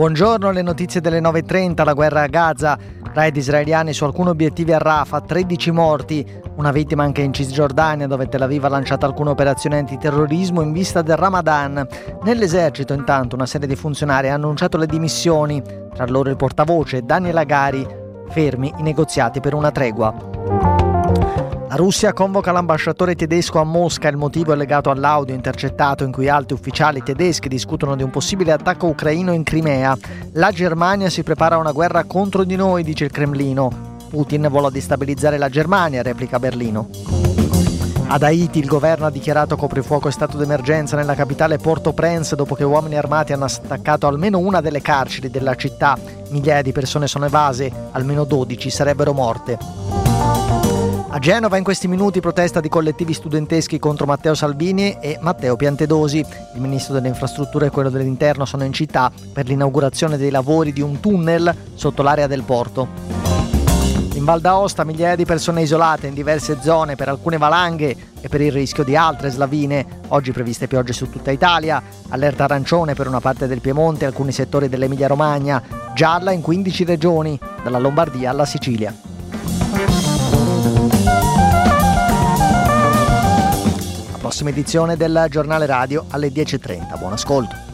Buongiorno, le notizie delle 9.30, la guerra a Gaza, raid israeliani su alcuni obiettivi a Rafah, 13 morti, una vittima anche in Cisgiordania dove Tel Aviv ha lanciato alcune operazioni antiterrorismo in vista del Ramadan. Nell'esercito intanto una serie di funzionari ha annunciato le dimissioni, tra loro il portavoce Daniel Agari, fermi i negoziati per una tregua. La Russia convoca l'ambasciatore tedesco a Mosca, il motivo è legato all'audio intercettato in cui alti ufficiali tedeschi discutono di un possibile attacco ucraino in Crimea. La Germania si prepara a una guerra contro di noi, dice il Cremlino. Putin vuole destabilizzare la Germania, replica Berlino. Ad Haiti il governo ha dichiarato coprifuoco e stato d'emergenza nella capitale Port-au-Prince dopo che uomini armati hanno attaccato almeno una delle carceri della città. Migliaia di persone sono evase, almeno 12 sarebbero morte. A Genova in questi minuti protesta di collettivi studenteschi contro Matteo Salvini e Matteo Piantedosi. Il ministro delle infrastrutture e quello dell'interno sono in città per l'inaugurazione dei lavori di un tunnel sotto l'area del porto. In Val d'Aosta migliaia di persone isolate in diverse zone per alcune valanghe e per il rischio di altre slavine. Oggi previste piogge su tutta Italia, allerta arancione per una parte del Piemonte e alcuni settori dell'Emilia Romagna, gialla in 15 regioni, dalla Lombardia alla Sicilia. Prossima edizione del giornale radio alle 10.30. Buon ascolto.